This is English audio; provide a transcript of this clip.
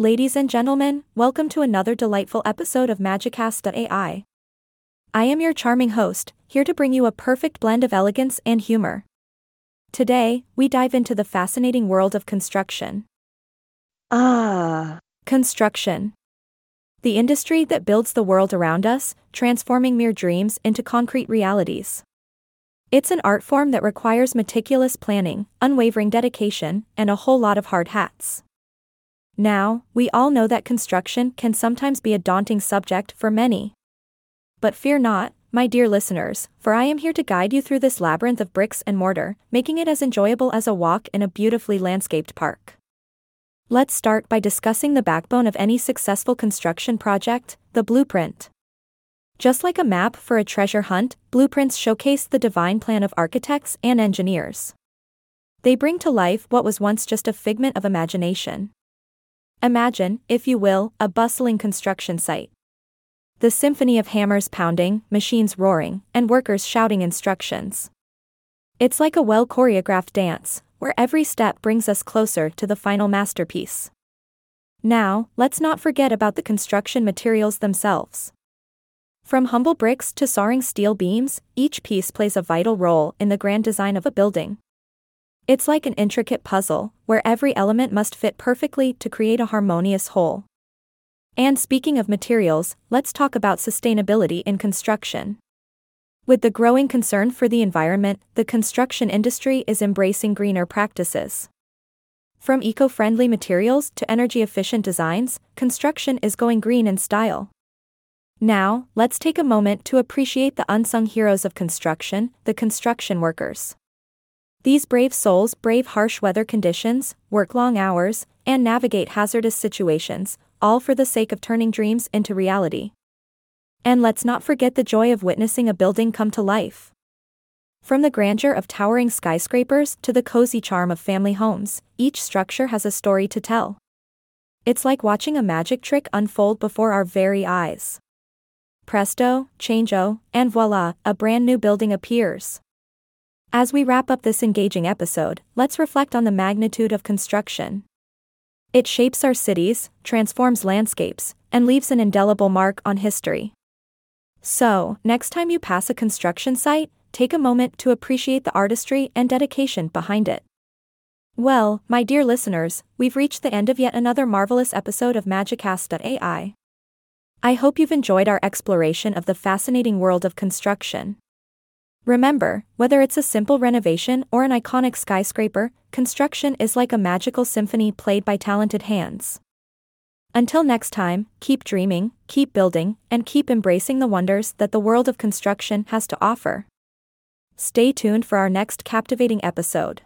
Ladies and gentlemen, welcome to another delightful episode of Magicast.ai. I am your charming host, here to bring you a perfect blend of elegance and humor. Today, we dive into the fascinating world of construction. Ah, Construction. The industry that builds the world around us, transforming mere dreams into concrete realities. It's an art form that requires meticulous planning, unwavering dedication, and a whole lot of hard hats. Now, we all know that construction can sometimes be a daunting subject for many. But fear not, my dear listeners, for I am here to guide you through this labyrinth of bricks and mortar, making it as enjoyable as a walk in a beautifully landscaped park. Let's start by discussing the backbone of any successful construction project the blueprint. Just like a map for a treasure hunt, blueprints showcase the divine plan of architects and engineers. They bring to life what was once just a figment of imagination. Imagine, if you will, a bustling construction site. The symphony of hammers pounding, machines roaring, and workers shouting instructions. It's like a well choreographed dance, where every step brings us closer to the final masterpiece. Now, let's not forget about the construction materials themselves. From humble bricks to soaring steel beams, each piece plays a vital role in the grand design of a building. It's like an intricate puzzle, where every element must fit perfectly to create a harmonious whole. And speaking of materials, let's talk about sustainability in construction. With the growing concern for the environment, the construction industry is embracing greener practices. From eco friendly materials to energy efficient designs, construction is going green in style. Now, let's take a moment to appreciate the unsung heroes of construction, the construction workers. These brave souls brave harsh weather conditions, work long hours, and navigate hazardous situations, all for the sake of turning dreams into reality. And let's not forget the joy of witnessing a building come to life. From the grandeur of towering skyscrapers to the cozy charm of family homes, each structure has a story to tell. It's like watching a magic trick unfold before our very eyes presto, changeo, and voila, a brand new building appears. As we wrap up this engaging episode, let's reflect on the magnitude of construction. It shapes our cities, transforms landscapes, and leaves an indelible mark on history. So, next time you pass a construction site, take a moment to appreciate the artistry and dedication behind it. Well, my dear listeners, we've reached the end of yet another marvelous episode of Magicast.ai. I hope you've enjoyed our exploration of the fascinating world of construction. Remember, whether it's a simple renovation or an iconic skyscraper, construction is like a magical symphony played by talented hands. Until next time, keep dreaming, keep building, and keep embracing the wonders that the world of construction has to offer. Stay tuned for our next captivating episode.